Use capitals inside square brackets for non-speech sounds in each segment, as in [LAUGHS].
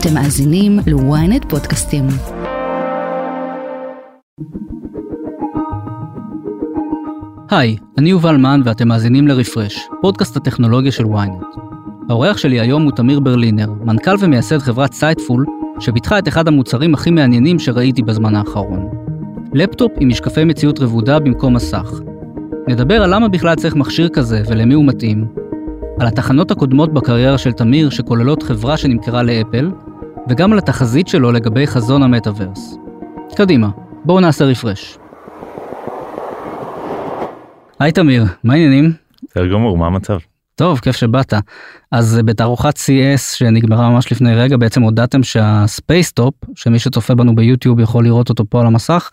אתם מאזינים ל-ynet פודקאסטים. היי, אני יובל מן ואתם מאזינים ל Refresh, פודקאסט הטכנולוגיה של ynet. האורח שלי היום הוא תמיר ברלינר, מנכ"ל ומייסד חברת Sightful, שפיתחה את אחד המוצרים הכי מעניינים שראיתי בזמן האחרון. לפטופ עם משקפי מציאות רבודה במקום מסך. נדבר על למה בכלל צריך מכשיר כזה ולמי הוא מתאים, על התחנות הקודמות בקריירה של תמיר שכוללות חברה שנמכרה לאפל, וגם על התחזית שלו לגבי חזון המטאוורס. קדימה, בואו נעשה refresh. היי תמיר, מה העניינים? בסדר גמור, מה המצב? טוב, כיף שבאת. אז בתערוכת CES שנגמרה ממש לפני רגע, בעצם הודעתם שה Spacetop, שמי שצופה בנו ביוטיוב יכול לראות אותו פה על המסך,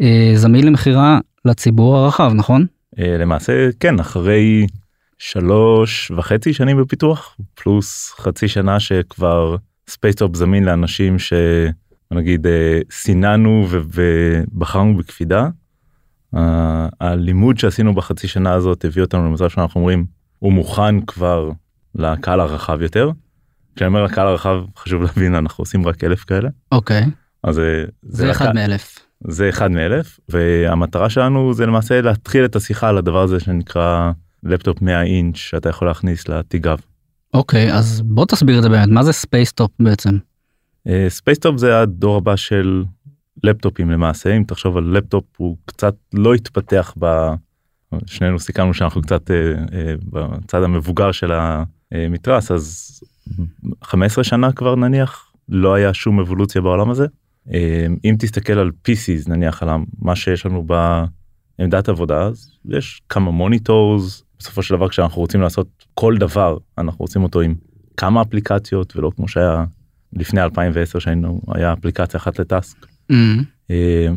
אה, זמין למכירה לציבור הרחב, נכון? אה, למעשה כן, אחרי שלוש וחצי שנים בפיתוח, פלוס חצי שנה שכבר Spacetop זמין לאנשים שנגיד אה, סיננו ובחרנו בקפידה. הלימוד שעשינו בחצי שנה הזאת הביא אותנו למצב שאנחנו אומרים הוא מוכן כבר לקהל הרחב יותר. כשאני אומר לקהל הרחב חשוב להבין אנחנו עושים רק אלף כאלה. אוקיי. אז זה, זה אחד לקה... מאלף. זה אחד מאלף והמטרה שלנו זה למעשה להתחיל את השיחה על הדבר הזה שנקרא לפטופ 100 אינץ' שאתה יכול להכניס לתיק גב. אוקיי אז בוא תסביר את זה באמת מה זה Spacetop בעצם. Spacetop זה הדור הבא של לפטופים למעשה אם תחשוב על לפטופ הוא קצת לא התפתח ב... שנינו סיכמנו שאנחנו קצת אה, אה, בצד המבוגר של המתרס אז 15 שנה כבר נניח לא היה שום אבולוציה בעולם הזה. אה, אם תסתכל על PCs נניח על מה שיש לנו בעמדת עבודה אז יש כמה monitors בסופו של דבר כשאנחנו רוצים לעשות כל דבר אנחנו רוצים אותו עם כמה אפליקציות ולא כמו שהיה לפני 2010 שהיינו היה אפליקציה אחת ל task. Mm-hmm.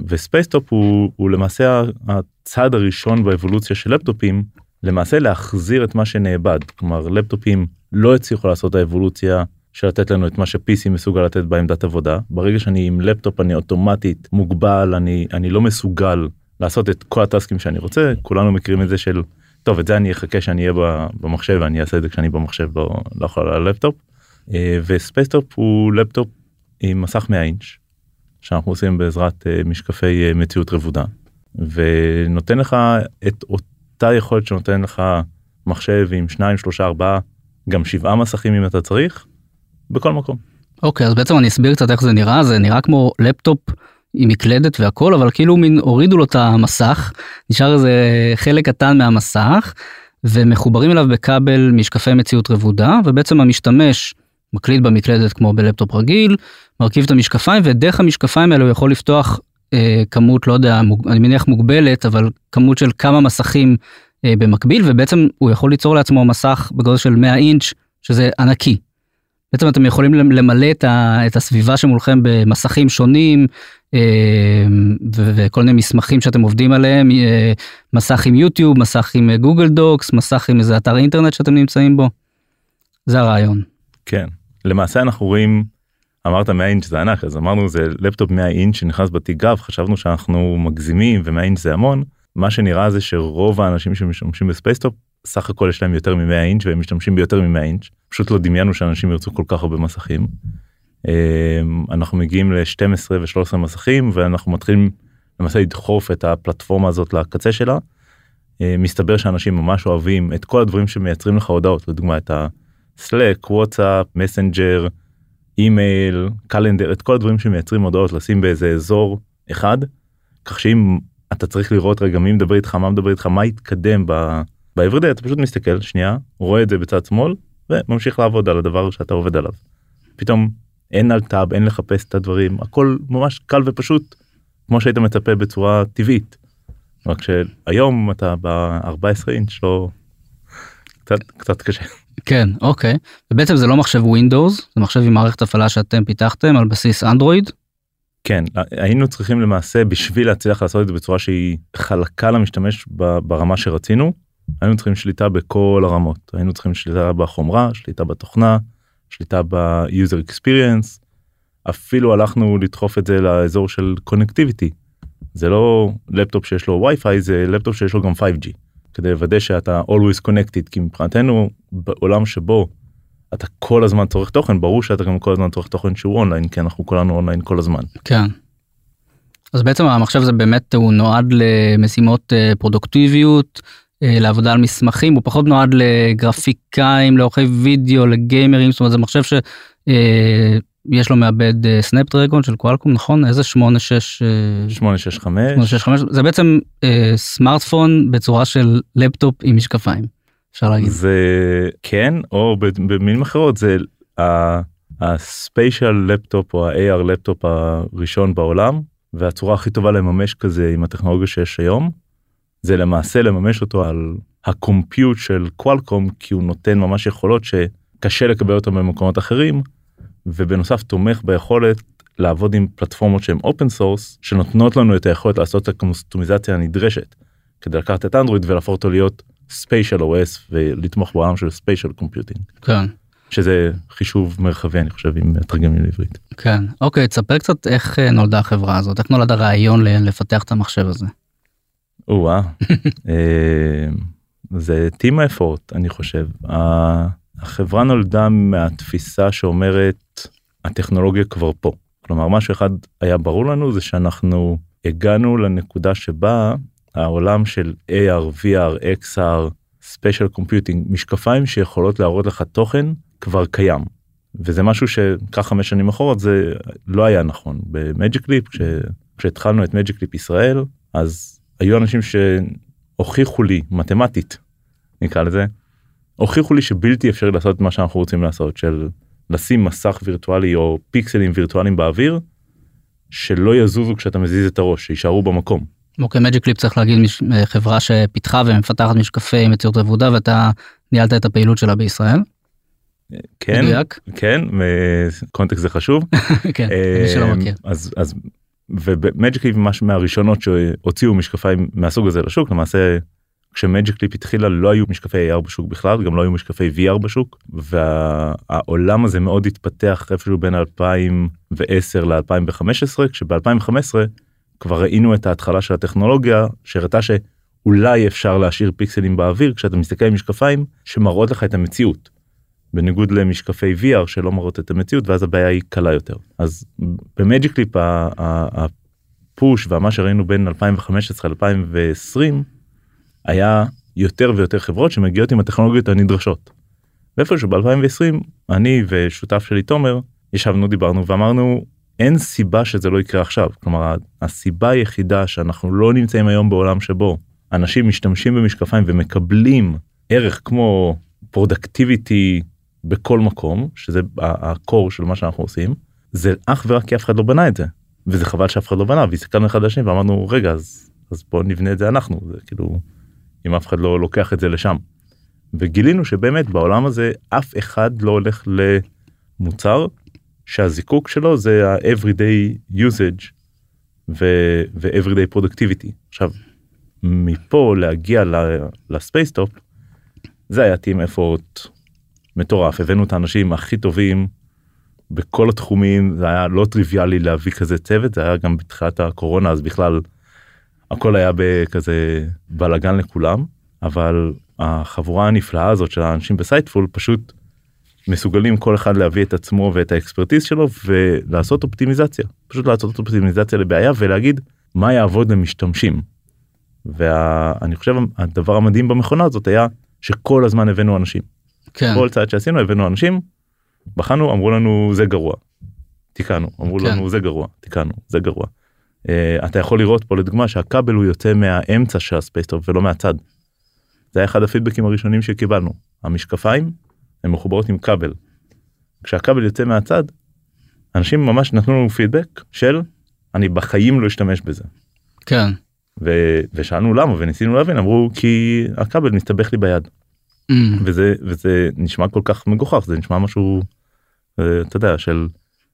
ו Spacetop הוא, הוא למעשה הצעד הראשון באבולוציה של לפטופים למעשה להחזיר את מה שנאבד כלומר לפטופים לא הצליחו לעשות את האבולוציה של לתת לנו את מה ש-PC מסוגל לתת בעמדת עבודה ברגע שאני עם לפטופ אני אוטומטית מוגבל אני אני לא מסוגל לעשות את כל הטסקים שאני רוצה כולנו מכירים את זה של טוב את זה אני אחכה שאני אהיה במחשב ואני אעשה את זה כשאני במחשב לא, לא יכול על הלפטופ. אה, ו Spacetop הוא לפטופ עם מסך 100 אינץ' שאנחנו עושים בעזרת אה, משקפי אה, מציאות רבודה. ונותן לך את אותה יכולת שנותן לך מחשב עם 2 3 4 גם 7 מסכים אם אתה צריך בכל מקום. אוקיי okay, אז בעצם אני אסביר קצת איך זה נראה. זה נראה כמו לפטופ עם מקלדת והכל אבל כאילו מין הורידו לו את המסך נשאר איזה חלק קטן מהמסך ומחוברים אליו בכבל משקפי מציאות רבודה ובעצם המשתמש מקליד במקלדת כמו בלפטופ רגיל מרכיב את המשקפיים ודרך המשקפיים האלה הוא יכול לפתוח אה, כמות לא יודע מוג, אני מניח מוגבלת אבל כמות של כמה מסכים אה, במקביל ובעצם הוא יכול ליצור לעצמו מסך בגודל של 100 אינץ' שזה ענקי. בעצם אתם יכולים למלא את, ה, את הסביבה שמולכם במסכים שונים אה, וכל מיני מסמכים שאתם עובדים עליהם אה, מסך עם יוטיוב מסך עם גוגל דוקס מסך עם איזה אתר אינטרנט שאתם נמצאים בו. זה הרעיון. כן למעשה אנחנו רואים אמרת 100 אינץ' זה ענק אז אמרנו זה לפטופ 100 אינץ' שנכנס בתיק גב חשבנו שאנחנו מגזימים ו100 אינץ' זה המון מה שנראה זה שרוב האנשים שמשתמשים ב Spacetop סך הכל יש להם יותר מ-100 אינץ' והם משתמשים ביותר מ-100 אינץ' פשוט לא דמיינו שאנשים ירצו כל כך הרבה מסכים. אמ, אנחנו מגיעים ל-12 ו-13 מסכים ואנחנו מתחילים למעשה לדחוף את הפלטפורמה הזאת לקצה שלה. אמ, מסתבר שאנשים ממש אוהבים את כל הדברים שמייצרים לך הודעות לדוגמה את ה-Slack, וואטסאפ, מסנג'ר, אימייל, calendar, את כל הדברים שמייצרים הודעות לשים באיזה אזור אחד, כך שאם אתה צריך לראות רגע מי מדבר איתך, מה מדבר איתך, מה התקדם ב-everyday, אתה פשוט מסתכל שנייה, רואה את זה בצד שמאל וממשיך לעבוד על הדבר שאתה עובד עליו. פתאום אין alt-tab, אין לחפש את הדברים, הכל ממש קל ופשוט, כמו שהיית מצפה בצורה טבעית. רק שהיום אתה ב-14 אינץ' לא... קצת, קצת קשה. כן אוקיי ובעצם זה לא מחשב ווינדוס זה מחשב עם מערכת הפעלה שאתם פיתחתם על בסיס אנדרואיד. כן היינו צריכים למעשה בשביל להצליח לעשות את זה בצורה שהיא חלקה למשתמש ברמה שרצינו היינו צריכים שליטה בכל הרמות היינו צריכים שליטה בחומרה שליטה בתוכנה שליטה ב-user experience אפילו הלכנו לדחוף את זה לאזור של connectivity זה לא לפטופ שיש לו וי-פיי זה לפטופ שיש לו גם 5G. כדי לוודא שאתה always connected כי מבחינתנו בעולם שבו אתה כל הזמן צורך תוכן ברור שאתה גם כל הזמן צורך תוכן שהוא אונליין כי אנחנו כולנו אונליין כל הזמן. כן. אז בעצם המחשב הזה באמת הוא נועד למשימות אה, פרודוקטיביות, לעבודה על מסמכים, הוא פחות נועד לגרפיקאים, לעורכי וידאו, לגיימרים, זאת אומרת זה מחשב שיש לו מעבד Snapdragon של Qualcomm, נכון? איזה 86... 865. 865, זה בעצם אה, סמארטפון בצורה של לפטופ עם משקפיים, אפשר להגיד. זה כן או במילים אחרות זה ה spatial laptop או ה AR laptop הראשון בעולם והצורה הכי טובה לממש כזה עם הטכנולוגיה שיש היום זה למעשה לממש אותו על ה compute של Qualcomm כי הוא נותן ממש יכולות שקשה לקבל אותם במקומות אחרים ובנוסף תומך ביכולת לעבוד עם פלטפורמות שהן open source שנותנות לנו את היכולת לעשות את הקוסטומיזציה הנדרשת כדי לקחת את אנדרואיד ולהפוך אותו להיות spatial OS ולתמוך בעולם של spatial computing. כן. שזה חישוב מרחבי אני חושב אם מתרגמים לעברית. כן אוקיי תספר קצת איך אה, נולדה החברה הזאת איך נולד הרעיון לפתח את המחשב הזה. או-אה. [LAUGHS] אה, זה team effort אני חושב החברה נולדה מהתפיסה שאומרת הטכנולוגיה כבר פה כלומר משהו אחד היה ברור לנו זה שאנחנו הגענו לנקודה שבה העולם של AR, VR, XR, spatial computing, משקפיים שיכולות להראות לך תוכן כבר קיים. וזה משהו שכך חמש שנים אחורה זה לא היה נכון ב Magic Leap כש... כשהתחלנו את Magic Leap ישראל אז היו אנשים שהוכיחו לי מתמטית נקרא לזה הוכיחו לי שבלתי אפשרי לעשות את מה שאנחנו רוצים לעשות של לשים מסך וירטואלי או פיקסלים וירטואליים באוויר שלא יזוזו כשאתה מזיז את הראש שישארו במקום. אוקיי Magic Leap צריך להגיד מש... חברה שפיתחה ומפתחת משקפי מציאות רבודה ואתה ניהלת את הפעילות שלה בישראל. כן מדויק? כן context זה חשוב [LAUGHS] כן, מי שלא מכיר. אז אז ו Magic Leap משהו מהראשונות שהוציאו משקפיים מהסוג הזה לשוק למעשה כש Magic Leap התחילה לא היו משקפי AR בשוק בכלל גם לא היו משקפי VR בשוק והעולם הזה מאוד התפתח איפשהו בין 2010 ל2015 כשב2015 כבר ראינו את ההתחלה של הטכנולוגיה שהראתה שאולי אפשר להשאיר פיקסלים באוויר כשאתה מסתכל על משקפיים שמראות לך את המציאות. בניגוד למשקפי VR שלא מראות את המציאות ואז הבעיה היא קלה יותר אז ב Magic Leap ה push ומה שראינו בין 2015 ל2020 היה יותר ויותר חברות שמגיעות עם הטכנולוגיות הנדרשות. ואיפשהו ב2020 אני ושותף שלי תומר ישבנו דיברנו ואמרנו אין סיבה שזה לא יקרה עכשיו כלומר הסיבה היחידה שאנחנו לא נמצאים היום בעולם שבו אנשים משתמשים במשקפיים ומקבלים ערך כמו productivity בכל מקום שזה ה core של מה שאנחנו עושים זה אך ורק כי אף אחד לא בנה את זה וזה חבל שאף אחד לא בנה והסתכלנו אחד לשני ואמרנו רגע אז אז בוא נבנה את זה אנחנו זה כאילו אם אף אחד לא לוקח את זה לשם. וגילינו שבאמת בעולם הזה אף אחד לא הולך למוצר שהזיקוק שלו זה ה-everyday usage ו-everyday productivity. עכשיו מפה להגיע לספייסטופ זה היה טים אפורט מטורף הבאנו את האנשים הכי טובים בכל התחומים זה היה לא טריוויאלי להביא כזה צוות זה היה גם בתחילת הקורונה אז בכלל הכל היה בכזה בלאגן לכולם אבל החבורה הנפלאה הזאת של האנשים ב Sightful פשוט מסוגלים כל אחד להביא את עצמו ואת ה expertise שלו ולעשות אופטימיזציה פשוט לעשות אופטימיזציה לבעיה ולהגיד מה יעבוד למשתמשים. ואני חושב הדבר המדהים במכונה הזאת היה שכל הזמן הבאנו אנשים. כן. כל צעד שעשינו הבאנו אנשים בחנו אמרו לנו זה גרוע. תיקנו אמרו כן. לנו זה גרוע תיקנו זה גרוע. אה, אתה יכול לראות פה לדוגמה שהכבל הוא יוצא מהאמצע של הספייסטופ ולא מהצד. זה היה אחד הפידבקים הראשונים שקיבלנו המשקפיים הן מחוברות עם כבל. כשהכבל יוצא מהצד אנשים ממש נתנו לנו פידבק של אני בחיים לא אשתמש בזה. כן. ו- ושאלנו למה וניסינו להבין אמרו כי הכבל מסתבך לי ביד אמ, וזה וזה נשמע כל כך מגוחך זה נשמע משהו אה, אתה יודע של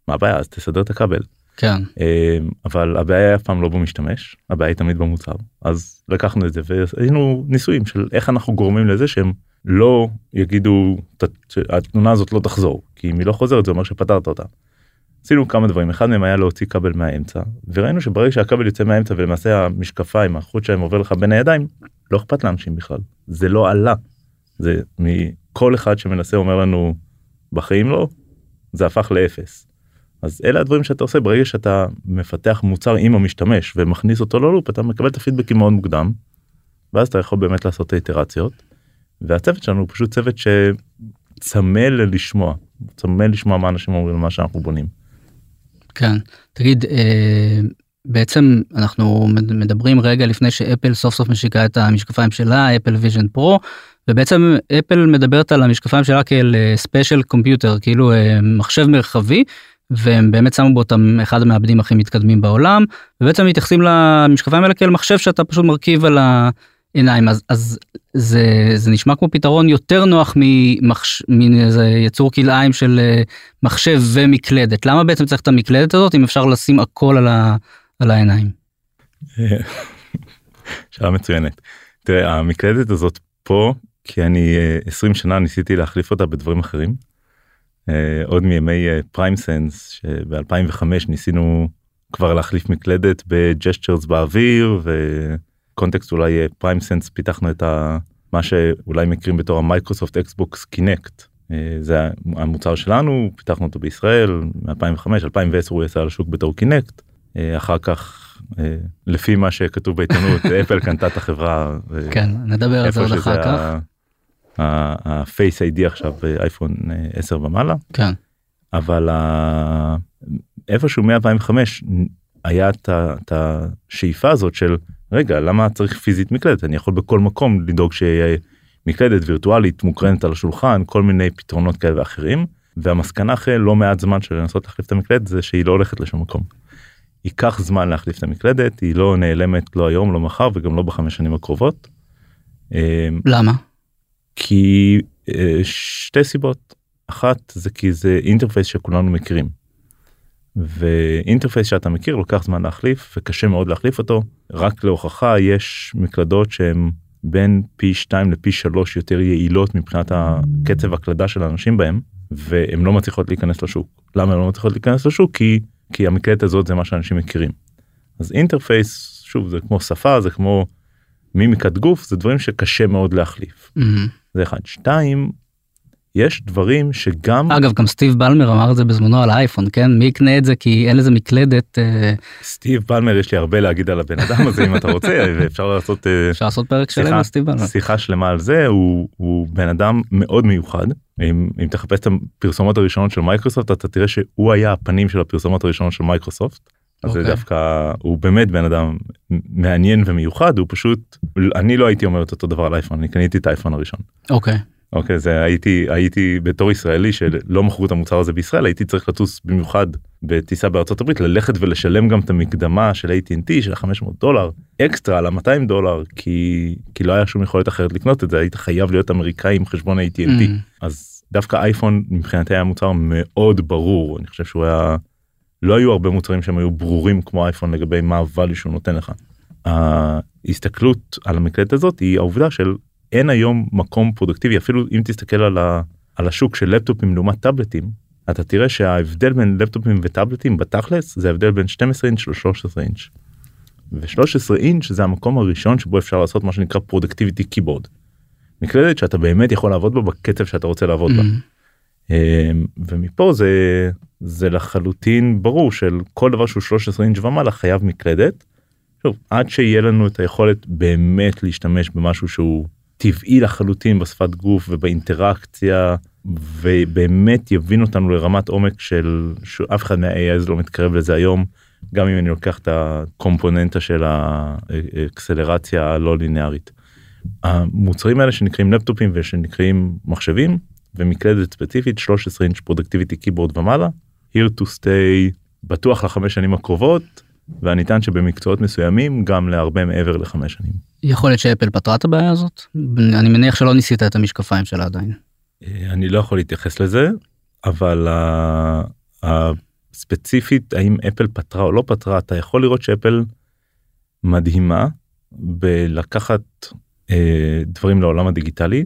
מה הבעיה אז תסדר את הכבל כן. אה, אבל הבעיה היא אף פעם לא במשתמש הבעיה היא תמיד במוצר אז לקחנו את זה והיינו ניסויים של איך אנחנו גורמים לזה שהם לא יגידו "ת- התלונה הזאת לא תחזור כי אם היא לא חוזרת זה אומר שפתרת אותה. עשינו כמה דברים אחד מהם היה להוציא כבל מהאמצע וראינו שברגע שהכבל יוצא מהאמצע ולמעשה המשקפיים החוט שלהם עובר לך בין הידיים לא אכפת לאנשים בכלל זה לא עלה. זה מכל אחד שמנסה אומר לנו בחיים לא, זה הפך לאפס. אז אלה הדברים שאתה עושה ברגע שאתה מפתח מוצר עם המשתמש ומכניס אותו ל loop אתה מקבל את הפידבקים מאוד מוקדם. ואז אתה יכול באמת לעשות את האיטרציות. והצוות שלנו הוא פשוט צוות שצמא ללשמוע, צמא לשמוע מה אנשים אומרים על מה שאנחנו בונים. כן, תגיד, אה, בעצם אנחנו מדברים רגע לפני ש Apple סוף סוף משיקה את המשקפיים שלה, Apple Vision Pro, ובעצם Apple מדברת על המשקפיים שלה כאל spatial computer, כאילו אה, מחשב מרחבי, והם באמת שמו בו אותם אחד המעבדים הכי מתקדמים בעולם, ובעצם מתייחסים למשקפיים האלה כאל מחשב שאתה פשוט מרכיב על העיניים, אז, אז זה, זה נשמע כמו פתרון יותר נוח ממחש... מאיזה יצור כלאיים של אה, מחשב ומקלדת. למה בעצם צריך את המקלדת הזאת אם אפשר לשים הכל על, ה... על העיניים? [LAUGHS] שאלה מצוינת. תראה, המקלדת הזאת פה כי אני 20 אה, שנה ניסיתי להחליף אותה בדברים אחרים. אה, עוד מימי PrimeSense שב-2005 ניסינו כבר להחליף מקלדת ב gestures באוויר ו context אולי PrimeSense פיתחנו את ה... מה שאולי מכירים בתור ה Microsoft Xbox Kinect. זה המוצר שלנו פיתחנו אותו בישראל מ-2005 2010 הוא יצא לשוק בתור Kinect אה, אחר כך לפי מה שכתוב בעיתונות [LAUGHS] אפל קנתה את החברה כן נדבר על זה עוד אחר כך. הפייס איי-די עכשיו באייפון 10 אה, ומעלה. כן. אבל איפשהו מ-2005 היה את השאיפה הזאת של רגע למה צריך פיזית מקלדת אני יכול בכל מקום לדאוג שיהיה מקלדת וירטואלית מוקרנת על השולחן כל מיני פתרונות כאלה ואחרים והמסקנה אחרי לא מעט זמן של לנסות להחליף את המקלדת זה שהיא לא הולכת לשום מקום. ייקח זמן להחליף את המקלדת היא לא נעלמת לא היום לא מחר וגם לא בחמש שנים הקרובות. למה? כי אה, שתי סיבות אחת זה כי זה interface שכולנו מכירים. ו interface שאתה מכיר לוקח זמן להחליף וקשה מאוד להחליף אותו רק להוכחה יש מקלדות שהן בין פי 2 לפי 3 יותר יעילות מבחינת הקצב הקלדה של האנשים בהם והן לא מצליחות להיכנס לשוק למה הן לא מצליחות להיכנס לשוק כי כי המקלדת הזאת זה מה שאנשים מכירים. אז interface שוב זה כמו שפה זה כמו מימיקת גוף זה דברים שקשה מאוד להחליף. Mm-hmm. זה אחד. שתיים, יש דברים שגם אגב גם סטיב בלמר אמר את זה בזמנו על האייפון כן מי יקנה את זה כי אין לזה מקלדת. אה, סטיב בלמר יש לי הרבה להגיד על הבן אדם הזה אם אתה רוצה [LAUGHS] ואפשר לעשות אה, אפשר לעשות פרק שלם על סטיב בלמר שיחה שלמה על זה הוא, הוא בן אדם מאוד מיוחד אם, אם תחפש את הפרסומות הראשונות של מייקרוסופט אתה תראה שהוא היה הפנים של הפרסומות הראשונות של מייקרוסופט. אז okay. זה אוקיי. דווקא הוא באמת בן אדם מעניין ומיוחד הוא פשוט אני לא הייתי אומר את אותו דבר על אייפון אני קניתי את האייפון הראשון. אוקיי. Okay. אוקיי זה הייתי הייתי בתור ישראלי שלא מכרו את המוצר הזה בישראל הייתי צריך לטוס במיוחד בטיסה בארצות הברית ללכת ולשלם גם את המקדמה של AT&T של 500 דולר אקסטרה על 200 דולר כי כי לא היה שום יכולת אחרת לקנות את זה היית חייב להיות אמריקאי עם חשבון AT&T mm. אז דווקא אייפון מבחינתי היה מוצר מאוד ברור אני חושב שהוא היה לא היו הרבה מוצרים שהם היו ברורים כמו אייפון לגבי מה ה value שהוא נותן לך. ההסתכלות על המקלדת הזאת היא העובדה של אין היום מקום productive אפילו אם תסתכל על, ה, על השוק של לפטופים לעומת טאבלטים אתה תראה שההבדל בין לפטופים וטאבלטים בתכלס זה ההבדל בין 12 אינץ' ל-13 אינץ'. ו-13 אינץ' זה המקום הראשון שבו אפשר לעשות מה שנקרא productivity keyboard. מקלדת שאתה באמת יכול לעבוד בה בקצב שאתה רוצה לעבוד בה. Mm-hmm. אמ, ומפה זה זה לחלוטין ברור של כל דבר שהוא 13 אינץ' ומעלה חייב מקלדת. שוב, עד שיהיה לנו את היכולת באמת להשתמש במשהו שהוא טבעי לחלוטין בשפת גוף ובאינטראקציה ובאמת יבין אותנו לרמת עומק של שאף אחד מה-AI לא מתקרב לזה היום גם אם אני לוקח את הקומפוננטה של האקסלרציה הלא לינארית. המוצרים האלה שנקראים לפטופים ושנקראים מחשבים ומקלדת ספציפית 13 אינץ' productivity keyboard ומעלה here to stay בטוח לחמש שנים הקרובות ואני אטען שבמקצועות מסוימים גם להרבה מעבר לחמש שנים. יכול להיות שאפל פתרה את הבעיה הזאת? אני מניח שלא ניסית את המשקפיים שלה עדיין. אה, אני לא יכול להתייחס לזה אבל הספציפית האם אפל פתרה או לא פתרה אתה יכול לראות שאפל מדהימה בלקחת אה, דברים לעולם הדיגיטלי.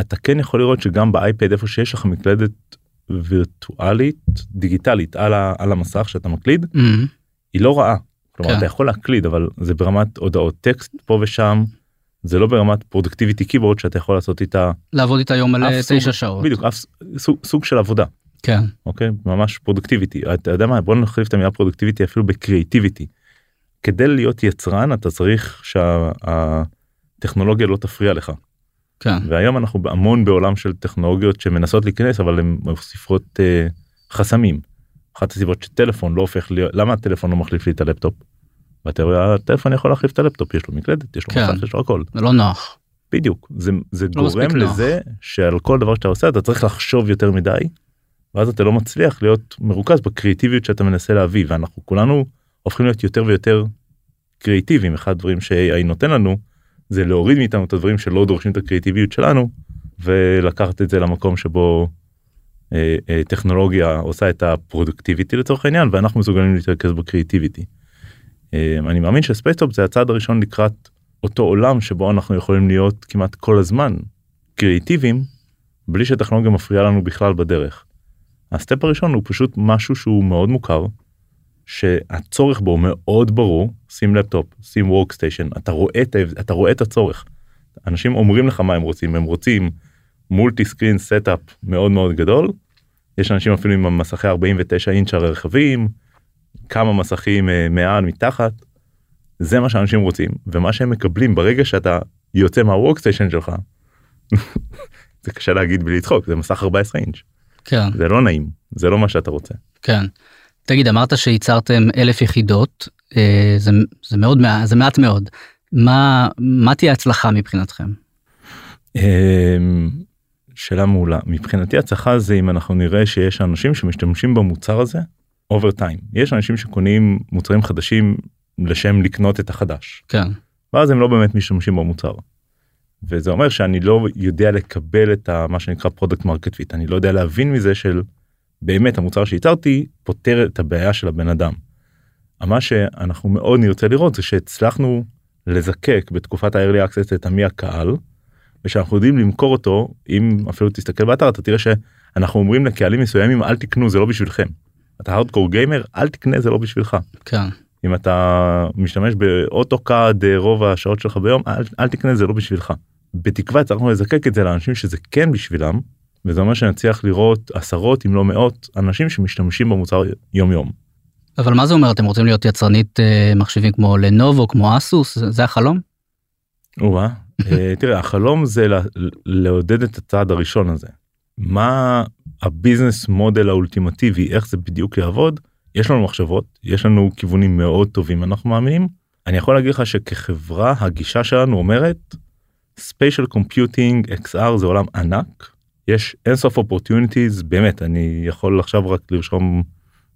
אתה כן יכול לראות שגם באייפד איפה שיש לך מקלדת וירטואלית דיגיטלית על, ה, על המסך שאתה מקליד mm-hmm. היא לא רעה. כלומר כן. אתה יכול להקליד אבל זה ברמת הודעות טקסט פה ושם זה לא ברמת productivity keyboard שאתה יכול לעשות איתה לעבוד איתה יום מלא תשע שעות. בדיוק אף סוג, סוג של עבודה כן, אוקיי ממש productivity אתה יודע מה בוא נחליף את המילה productivity אפילו ב creativity. כדי להיות יצרן אתה צריך שהטכנולוגיה לא תפריע לך כן, והיום אנחנו המון בעולם של טכנולוגיות שמנסות להיכנס אבל הן מוסיפות אה, חסמים. אחת הסיבות שטלפון לא הופך להיות למה הטלפון לא מחליף לי את הלפטופ. בתיאוריה הטלפון יכול להחליף את הלפטופ יש לו מקלדת יש לו כן. מסך יש לו הכל זה לא נוח. בדיוק זה זה לא גורם נוח. לזה שעל כל דבר שאתה עושה אתה צריך לחשוב יותר מדי. ואז אתה לא מצליח להיות מרוכז בקריאיטיביות שאתה מנסה להביא ואנחנו כולנו הופכים להיות יותר ויותר קריאיטיביים אחד הדברים ש-AI נותן לנו זה להוריד מאיתנו את הדברים שלא דורשים את הקריאיטיביות שלנו ולקחת את זה למקום שבו טכנולוגיה עושה את ה productivity לצורך העניין ואנחנו מסוגלים להתרכז ב creativity. אה, אני מאמין ש Spacetop זה הצעד הראשון לקראת אותו עולם שבו אנחנו יכולים להיות כמעט כל הזמן קריאיטיביים בלי שטכנולוגיה מפריעה לנו בכלל בדרך. ה step הראשון הוא פשוט משהו שהוא מאוד מוכר שהצורך בו מאוד ברור שים לפטופ שים workstation אתה רואה את אתה רואה את הצורך. אנשים אומרים לך מה הם רוצים הם רוצים multi screen setup מאוד מאוד גדול. יש אנשים אפילו עם המסכי 49 אינץ' הרחבים כמה מסכים אה, מעל מתחת. זה מה שאנשים רוצים ומה שהם מקבלים ברגע שאתה יוצא מה workstation שלך. [LAUGHS] זה קשה להגיד בלי לצחוק זה מסך 14 אינץ' כן, זה לא נעים זה לא מה שאתה רוצה. כן. תגיד, אמרת שייצרתם אלף יחידות, אה, זה, זה מאוד זה מעט מאוד. מה, מה תהיה הצלחה מבחינתכם? שאלה מעולה. מבחינתי הצלחה זה אם אנחנו נראה שיש אנשים שמשתמשים במוצר הזה אובר טיים יש אנשים שקונים מוצרים חדשים לשם לקנות את החדש. כן, ואז הם לא באמת משתמשים במוצר. וזה אומר שאני לא יודע לקבל את ה, מה שנקרא product market fit אני לא יודע להבין מזה של באמת המוצר שייצרתי פותר את הבעיה של הבן אדם. מה שאנחנו מאוד נרצה לראות זה שהצלחנו לזקק בתקופת ה-early access את המי הקהל ושאנחנו יודעים למכור אותו אם אפילו תסתכל באתר אתה תראה שאנחנו אומרים לקהלים מסוימים אל תקנו זה לא בשבילכם. אתה hardcore gamer אל תקנה זה לא בשבילך. כן, אם אתה משתמש באוטוקאד אה, רוב השעות שלך ביום אל, אל תקנה זה לא בשבילך. בתקווה הצלחנו לזקק את זה לאנשים שזה כן בשבילם וזה אומר שנצליח לראות עשרות אם לא מאות אנשים שמשתמשים במוצר יום יום. אבל מה זה אומר, אתם רוצים להיות יצרנית אה, מחשבים כמו לנובו, כמו אסוס, זה, זה החלום? או-אה. אה, תראה החלום זה לעודד את הצעד הראשון הזה. מה ה business model האולטימטיבי איך זה בדיוק יעבוד יש לנו מחשבות יש לנו כיוונים מאוד טובים אנחנו מאמינים. אני יכול להגיד לך שכחברה הגישה שלנו אומרת spatial computing XR זה עולם ענק יש אינסוף opportunities באמת אני יכול עכשיו רק לרשום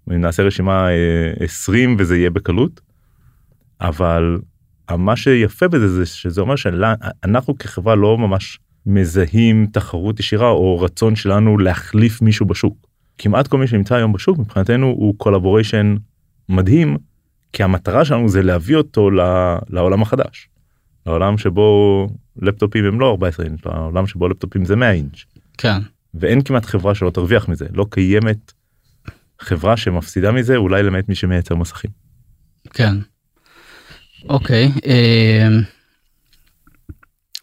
אם נעשה רשימה אה, 20 וזה יהיה בקלות. אבל מה שיפה בזה זה שזה אומר שאנחנו כחברה לא ממש מזהים תחרות ישירה או רצון שלנו להחליף מישהו בשוק. כמעט כל מי שנמצא היום בשוק מבחינתנו הוא collaboration מדהים כי המטרה שלנו זה להביא אותו לעולם החדש. לעולם שבו לפטופים הם לא 14 אינץ', לעולם שבו לפטופים זה 100 אינץ'. כן, ואין כמעט חברה שלא תרוויח מזה לא קיימת חברה שמפסידה מזה אולי למעט מי שמייצר מסכים. כן. אוקיי, אה,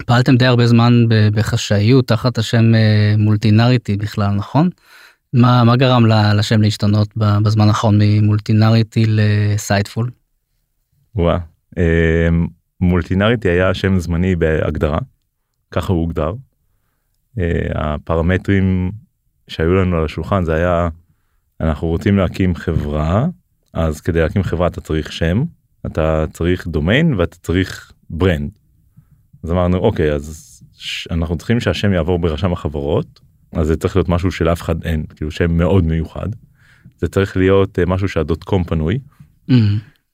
פעלתם די הרבה זמן בחשאיות תחת השם אה, מולטינריטי בכלל, נכון? מה, מה גרם לשם להשתנות בזמן האחרון ממולטינריטי לסייטפול? וואה. אמ, מולטינריטי היה שם זמני בהגדרה, ככה הוא הוגדר. אה, הפרמטרים שהיו לנו על השולחן זה היה אנחנו רוצים להקים חברה אז כדי להקים חברה אתה צריך שם אתה צריך דומיין ואתה צריך brand. אז אמרנו אוקיי אז אנחנו צריכים שהשם יעבור ברשם החברות אז זה צריך להיות משהו שלאף אחד אין כאילו שם מאוד מיוחד. זה צריך להיות אה, משהו שה dot com פנוי Mm,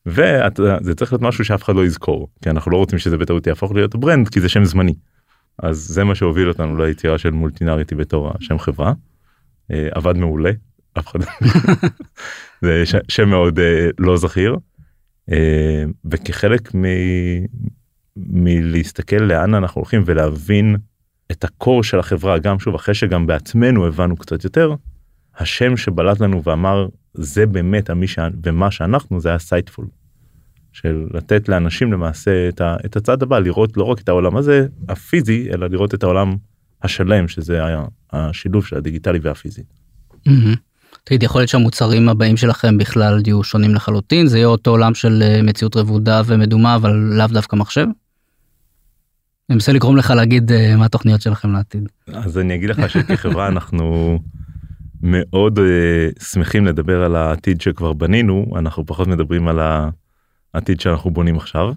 וזה צריך להיות משהו שאף אחד לא יזכור כי אנחנו לא רוצים שזה בטעות יהפוך להיות brand כי זה שם זמני. אז זה מה שהוביל אותנו ליצירה של Multinarity בתור השם חברה. אה, עבד מעולה. אף אחד [LAUGHS] זה שם מאוד אה, לא זכיר. אה, וכחלק מ... מלהסתכל לאן אנחנו הולכים ולהבין את ה core של החברה גם שוב אחרי שגם בעצמנו הבנו קצת יותר. השם שבלט לנו ואמר זה באמת המי ש... ומה שאנחנו זה היה Sightful. של לתת לאנשים למעשה את, ה, את הצד הבא לראות לא רק את העולם הזה הפיזי אלא לראות את העולם השלם שזה היה השילוב של הדיגיטלי והפיזי. תגיד יכול להיות שהמוצרים הבאים שלכם בכלל יהיו שונים לחלוטין זה יהיה אותו עולם של אה, מציאות רבודה ומדומה אבל לאו דווקא מחשב. אני מנסה לגרום לך להגיד אה, מה התוכניות שלכם לעתיד. אז אני אגיד לך שכחברה [LAUGHS] אנחנו מאוד uh, שמחים לדבר על העתיד שכבר בנינו אנחנו פחות מדברים על העתיד שאנחנו בונים עכשיו.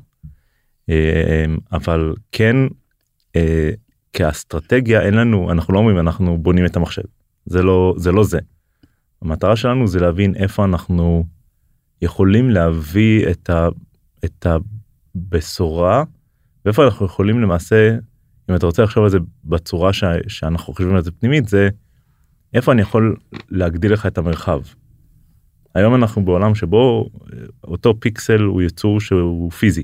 אבל כן כאסטרטגיה אין לנו אנחנו לא אומרים אנחנו בונים את המחשב זה לא זה לא זה. המטרה שלנו זה להבין איפה אנחנו יכולים להביא את, ה, את הבשורה ואיפה אנחנו יכולים למעשה אם אתה רוצה לחשוב על זה בצורה ש, שאנחנו חושבים על זה פנימית זה איפה אני יכול להגדיל לך את המרחב. היום אנחנו בעולם שבו אותו פיקסל הוא יצור שהוא פיזי.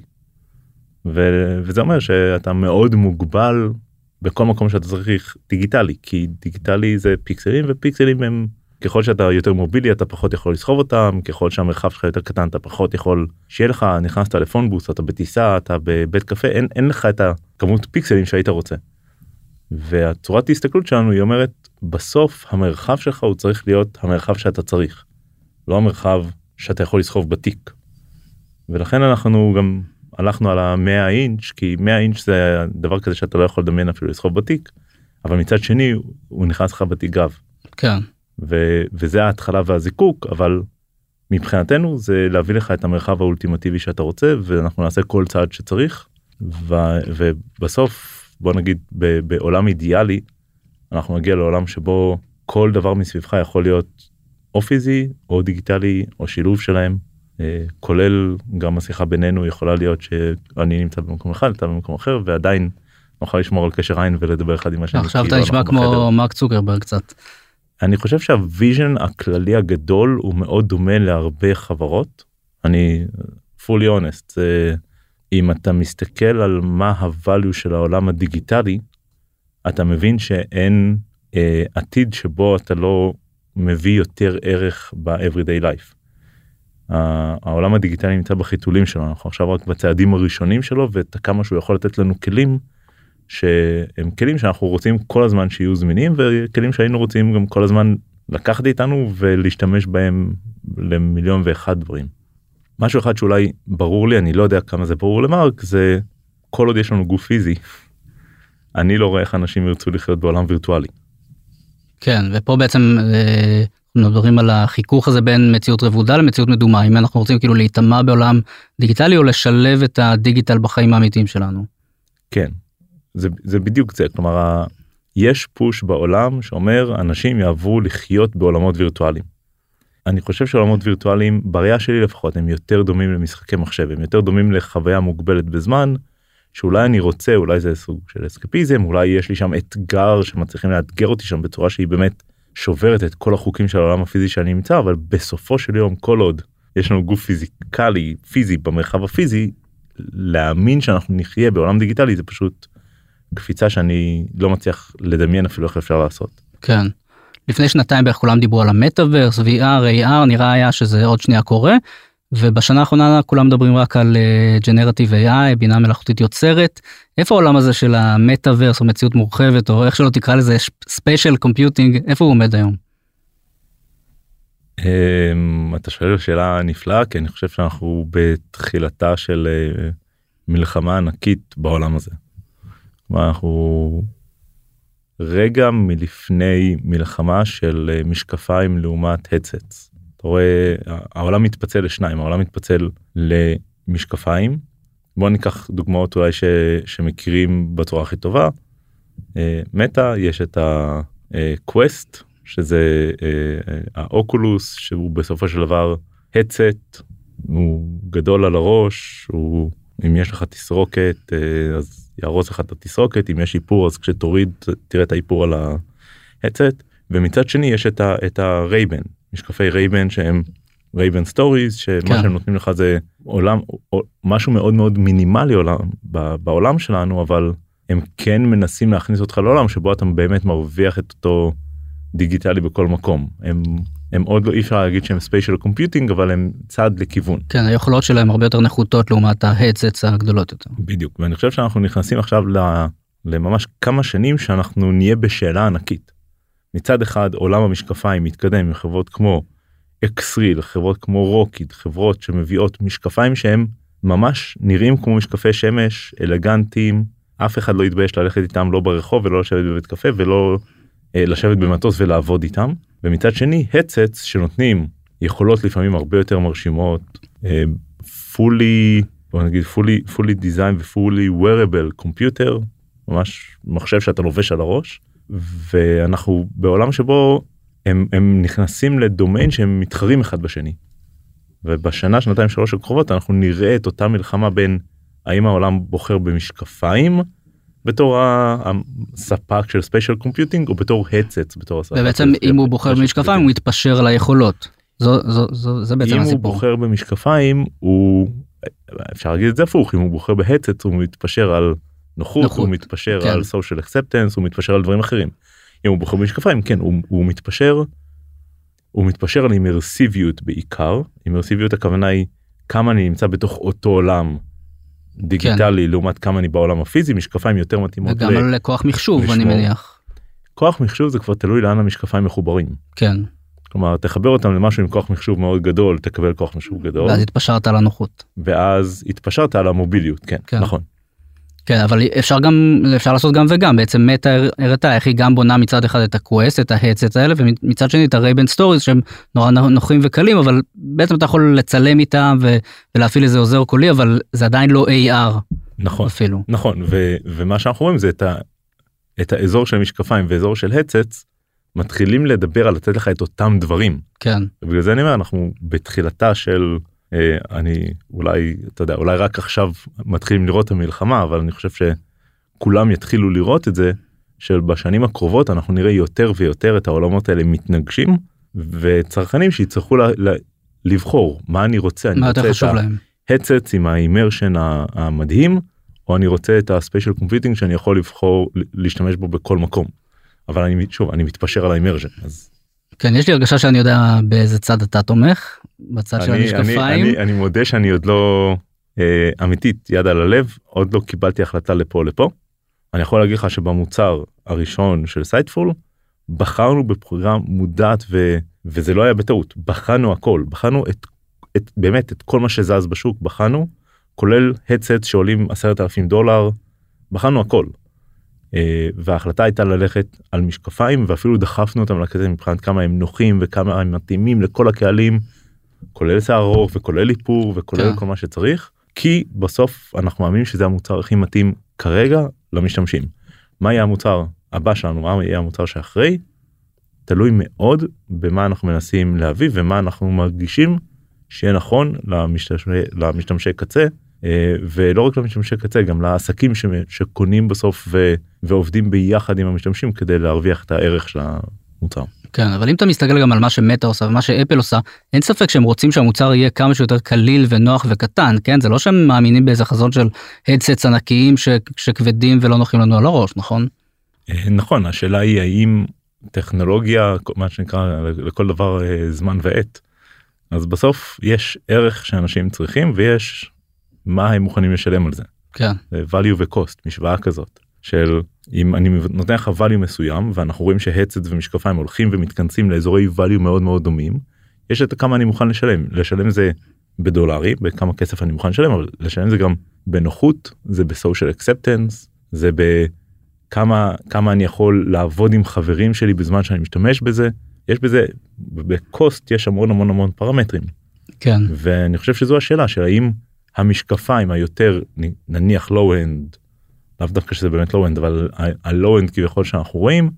ו- וזה אומר שאתה מאוד מוגבל בכל מקום שאתה צריך דיגיטלי כי דיגיטלי זה פיקסלים ופיקסלים הם ככל שאתה יותר מובילי אתה פחות יכול לסחוב אותם ככל שהמרחב שלך יותר קטן אתה פחות יכול שיהיה לך נכנסת לפונבוס אתה בטיסה אתה בבית קפה אין, אין לך את הכמות פיקסלים שהיית רוצה. והצורת ההסתכלות שלנו היא אומרת בסוף המרחב שלך הוא צריך להיות המרחב שאתה צריך. לא המרחב שאתה יכול לסחוב בתיק. ולכן אנחנו גם הלכנו על המאה אינץ' כי 100 אינץ' זה דבר כזה שאתה לא יכול לדמיין אפילו לסחוב בתיק. אבל מצד שני הוא נכנס לך בתיק גב. כן. ו- וזה ההתחלה והזיקוק אבל מבחינתנו זה להביא לך את המרחב האולטימטיבי שאתה רוצה ואנחנו נעשה כל צעד שצריך ו- ובסוף בוא נגיד ב- בעולם אידיאלי אנחנו נגיע לעולם שבו כל דבר מסביבך יכול להיות או פיזי או דיגיטלי או שילוב שלהם אה, כולל גם השיחה בינינו יכולה להיות שאני נמצא במקום אחד אתה במקום אחר ועדיין נוכל לשמור על קשר עין ולדבר אחד עם השני. עכשיו אתה כאילו נשמע אנחנו כמו בחדר. מרק צוקרברג קצת. אני חושב שה vision הכללי הגדול הוא מאוד דומה להרבה חברות. אני fully honest אם אתה מסתכל על מה ה value של העולם הדיגיטלי אתה מבין שאין אה, עתיד שבו אתה לא מביא יותר ערך ב-everyday life. העולם הדיגיטלי נמצא בחיתולים שלו אנחנו עכשיו רק בצעדים הראשונים שלו ואת כמה שהוא יכול לתת לנו כלים שהם כלים שאנחנו רוצים כל הזמן שיהיו זמינים וכלים שהיינו רוצים גם כל הזמן לקחת איתנו ולהשתמש בהם למיליון ואחד דברים. משהו אחד שאולי ברור לי אני לא יודע כמה זה ברור למרק זה כל עוד יש לנו גוף פיזי. [LAUGHS] אני לא רואה איך אנשים ירצו לחיות בעולם וירטואלי. כן ופה בעצם אה, מדברים על החיכוך הזה בין מציאות רבודה למציאות מדומה אם אנחנו רוצים כאילו להיטמע בעולם דיגיטלי או לשלב את הדיגיטל בחיים האמיתיים שלנו. כן זה, זה בדיוק זה כלומר יש פוש בעולם שאומר אנשים יעברו לחיות בעולמות וירטואליים. אני חושב שעולמות וירטואליים בראייה שלי לפחות הם יותר דומים למשחקי מחשב הם יותר דומים לחוויה מוגבלת בזמן שאולי אני רוצה אולי זה סוג של אסקפיזם אולי יש לי שם אתגר שמצליחים לאתגר אותי שם בצורה שהיא באמת שוברת את כל החוקים של העולם הפיזי שאני נמצא אבל בסופו של יום כל עוד יש לנו גוף פיזיקלי פיזי במרחב הפיזי להאמין שאנחנו נחיה בעולם דיגיטלי זה פשוט קפיצה שאני לא מצליח לדמיין אפילו איך אפשר לעשות. כן. לפני שנתיים בערך כולם דיברו על המטאוורס, VR, AR, נראה היה שזה עוד שנייה קורה, ובשנה האחרונה כולם מדברים רק על generative AI, בינה מלאכותית יוצרת. איפה העולם הזה של המטאוורס או מציאות מורחבת או איך שלא תקרא לזה spatial computing, איפה הוא עומד היום? אמ, אתה שואל שאלה נפלאה כי אני חושב שאנחנו בתחילתה של אה, מלחמה ענקית בעולם הזה. אנחנו רגע מלפני מלחמה של אה, משקפיים לעומת headsets. אתה רואה העולם מתפצל לשניים העולם מתפצל למשקפיים. בוא ניקח דוגמאות אולי ש, שמכירים בצורה הכי טובה. אה, מטא יש את שזה אה, האוקולוס שהוא בסופו של דבר הדסט הוא גדול על הראש הוא אם יש לך תסרוקת אז יהרוס לך את התסרוקת אם יש איפור אז כשתוריד תראה את האיפור על ההדסט ומצד שני יש את, ה, את ה Ray-Ban משקפי Ray-Ban שהם Ray-Ban Stories שמה כן. שהם נותנים לך זה עולם משהו מאוד מאוד מינימלי עולם בעולם שלנו אבל הם כן מנסים להכניס אותך לעולם שבו אתה באמת מרוויח את אותו דיגיטלי בכל מקום הם הם עוד לא אי אפשר להגיד שהם spatial computing אבל הם צעד לכיוון. כן, היכולות שלהם הרבה יותר נחותות לעומת ה headsets הגדולות יותר. בדיוק ואני חושב שאנחנו נכנסים עכשיו לממש כמה שנים שאנחנו נהיה בשאלה ענקית. מצד אחד עולם המשקפיים מתקדם עם חברות כמו אקסריל חברות כמו רוקיד חברות שמביאות משקפיים שהם ממש נראים כמו משקפי שמש אלגנטיים אף אחד לא יתבייש ללכת איתם לא ברחוב ולא לשבת בבית קפה ולא אה, לשבת במטוס ולעבוד איתם ומצד שני הצץ שנותנים יכולות לפעמים הרבה יותר מרשימות אה, fully בוא נגיד fully fully design ו-fully wearable computer ממש מחשב שאתה לובש על הראש ואנחנו בעולם שבו הם, הם נכנסים לדומיין שהם מתחרים אחד בשני. ובשנה שנתיים שלוש הקרובות אנחנו נראה את אותה מלחמה בין האם העולם בוחר במשקפיים בתור הספק של spatial computing או בתור headsets בתור הספק. ובעצם אם הוא בוחר במשקפיים הוא מתפשר על היכולות. זו, זו, זו, זה בעצם אם הסיפור. אם הוא בוחר במשקפיים הוא אפשר להגיד את זה הפוך אם הוא בוחר בהצץ הוא מתפשר על נוחות, נוחות. הוא מתפשר כן. על social acceptance הוא מתפשר על דברים אחרים. אם הוא בוחר במשקפיים כן הוא, הוא מתפשר הוא מתפשר על אימרסיביות בעיקר אימרסיביות הכוונה היא כמה אני נמצא בתוך אותו עולם דיגיטלי כן. לעומת כמה אני בעולם הפיזי משקפיים יותר מתאימות וגם ל... לכוח מחשוב לשמור. אני מניח. כוח מחשוב זה כבר תלוי לאן המשקפיים מחוברים. כן. כלומר תחבר אותם למשהו עם כוח מחשוב מאוד גדול תקבל כוח מחשוב גדול. ואז התפשרת על הנוחות. ואז התפשרת על המוביליות כן, כן. נכון. כן אבל אפשר גם אפשר לעשות גם וגם. בעצם מטה הראתה איך היא גם בונה מצד אחד את ה Quest את ה headset האלה ומצד שני את ה Ray-Ban Stories שהם נורא נוחים וקלים אבל בעצם אתה יכול לצלם איתם ו- ולהפעיל איזה עוזר קולי אבל זה עדיין לא AR נכון. אפילו. נכון ו- ומה שאנחנו רואים זה את, ה- את האזור של משקפיים ואזור של הדסט מתחילים לדבר על לתת לך את אותם דברים. כן. ובגלל זה אני אומר אנחנו בתחילתה של אני אולי אתה יודע אולי רק עכשיו מתחילים לראות את המלחמה אבל אני חושב שכולם יתחילו לראות את זה שבשנים הקרובות אנחנו נראה יותר ויותר את העולמות האלה מתנגשים וצרכנים שיצטרכו ל, ל, לבחור מה אני רוצה מה יותר חשוב להם. headsets עם ה immersion המדהים או אני רוצה את ה spatial computing שאני יכול לבחור להשתמש בו בכל מקום. אבל אני שוב אני מתפשר על ה immersion אז כן, יש לי הרגשה שאני יודע באיזה צד אתה תומך, בצד של המשקפיים. אני, אני, אני מודה שאני עוד לא, אה, אמיתית, יד על הלב, עוד לא קיבלתי החלטה לפה לפה. אני יכול להגיד לך שבמוצר הראשון של Sightful, בחרנו בבחירה מודעת ו, וזה לא היה בטעות, בחנו הכל, בחנו את, את באמת את כל מה שזז בשוק, בחנו, כולל הדסט שעולים עשרת אלפים דולר, בחנו הכל. אה, וההחלטה הייתה ללכת על משקפיים ואפילו דחפנו אותם לכזה מבחינת כמה הם נוחים וכמה הם מתאימים לכל הקהלים כולל שיער ארוך וכולל איפור וכולל כן. כל מה שצריך כי בסוף אנחנו מאמינים שזה המוצר הכי מתאים כרגע למשתמשים. מה יהיה המוצר הבא שלנו מה יהיה המוצר שאחרי תלוי מאוד במה אנחנו מנסים להביא ומה אנחנו מרגישים שיהיה נכון למשתמשי, למשתמשי קצה ולא רק למשתמשי קצה גם לעסקים שקונים בסוף ו, ועובדים ביחד עם המשתמשים כדי להרוויח את הערך של המוצר. כן אבל אם אתה מסתכל גם על מה שמטה עושה ומה שאפל עושה אין ספק שהם רוצים שהמוצר יהיה כמה שיותר קליל ונוח וקטן כן זה לא שהם מאמינים באיזה חזון של הדסטס ענקיים ש, שכבדים ולא נוחים לנו על הראש נכון. אה, נכון השאלה היא האם טכנולוגיה מה שנקרא לכל דבר אה, זמן ועת. אז בסוף יש ערך שאנשים צריכים ויש מה הם מוכנים לשלם על זה. כן. value ו-cost משוואה כזאת של אם אני נותן לך value מסוים ואנחנו רואים שהצד ומשקפיים הולכים ומתכנסים לאזורי value מאוד מאוד דומים יש את כמה אני מוכן לשלם לשלם זה בדולרים בכמה כסף אני מוכן לשלם אבל לשלם זה גם בנוחות זה ב social acceptance זה בכמה כמה אני יכול לעבוד עם חברים שלי בזמן שאני משתמש בזה יש בזה ב cost יש המון המון המון פרמטרים. כן. ואני חושב שזו השאלה של האם המשקפיים היותר נניח low end לאו דווקא שזה באמת low end אבל ה low end כביכול שאנחנו רואים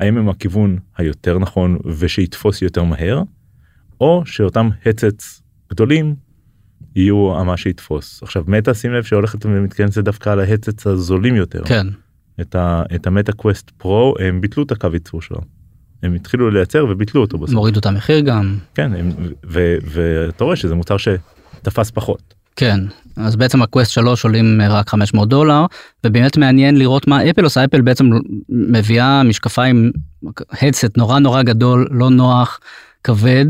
האם הם הכיוון היותר נכון ושיתפוס יותר מהר או שאותם headsets גדולים יהיו מה שיתפוס עכשיו מטה שים לב שהולכת ומתכנסת דווקא על ה headsets הזולים יותר כן את, ה, את המטה Quest Pro הם ביטלו את הקו ייצור שלו. הם התחילו לייצר וביטלו אותו בסוף. מורידו את המחיר גם. כן ואתה רואה שזה מוצר שתפס פחות. כן, אז בעצם ה Quest 3 עולים רק 500 דולר, ובאמת מעניין לראות מה אפל עושה, אפל בעצם מביאה משקפיים, הדסט נורא נורא גדול, לא נוח, כבד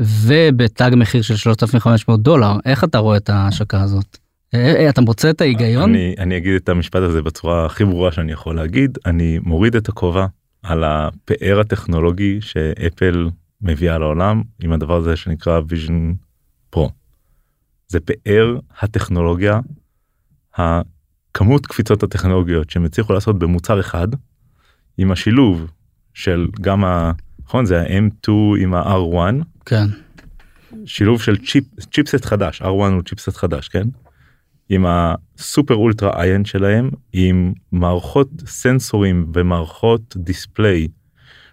ובתג מחיר של 3,500 דולר איך אתה רואה את ההשקה הזאת. אה, אה, אתה מוצא את ההיגיון? אני, אני אגיד את המשפט הזה בצורה הכי ברורה שאני יכול להגיד אני מוריד את הכובע על הפאר הטכנולוגי שאפל מביאה לעולם עם הדבר הזה שנקרא vision pro. זה פאר הטכנולוגיה, הכמות קפיצות הטכנולוגיות שהם הצליחו לעשות במוצר אחד עם השילוב של גם ה... נכון זה ה-M2 עם ה-R1. כן. שילוב של צ'יפ, chipset חדש, R1 הוא chipset חדש, כן? עם ה super ultra high-end שלהם, עם מערכות סנסורים ומערכות display